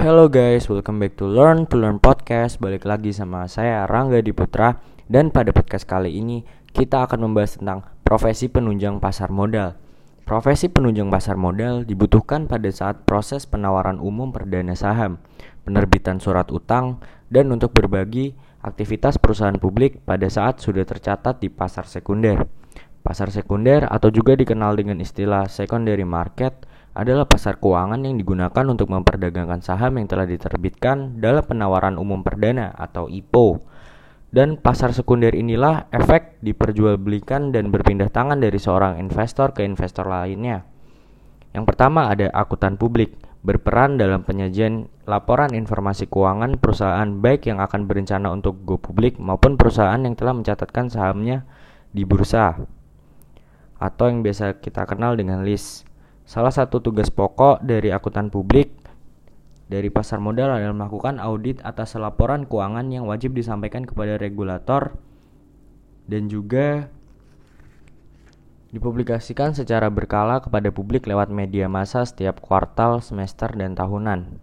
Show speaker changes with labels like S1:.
S1: Hello guys, welcome back to Learn to Learn Podcast. Balik lagi sama saya Rangga Diputra. Dan pada podcast kali ini kita akan membahas tentang profesi penunjang pasar modal. Profesi penunjang pasar modal dibutuhkan pada saat proses penawaran umum perdana saham Penerbitan surat utang Dan untuk berbagi aktivitas perusahaan publik pada saat sudah tercatat di pasar sekunder. Pasar sekunder atau juga dikenal dengan istilah secondary market adalah pasar keuangan yang digunakan untuk memperdagangkan saham yang telah diterbitkan dalam penawaran umum perdana atau IPO. Dan pasar sekunder inilah efek diperjualbelikan dan berpindah tangan dari seorang investor ke investor lainnya. Yang pertama ada akuntan publik, berperan dalam penyajian laporan informasi keuangan perusahaan baik yang akan berencana untuk go publik maupun perusahaan yang telah mencatatkan sahamnya di bursa atau yang biasa kita kenal dengan list. Salah satu tugas pokok dari akuntan publik dari pasar modal adalah melakukan audit atas laporan keuangan yang wajib disampaikan kepada regulator dan juga dipublikasikan secara berkala kepada publik lewat media massa setiap kuartal, semester, dan tahunan.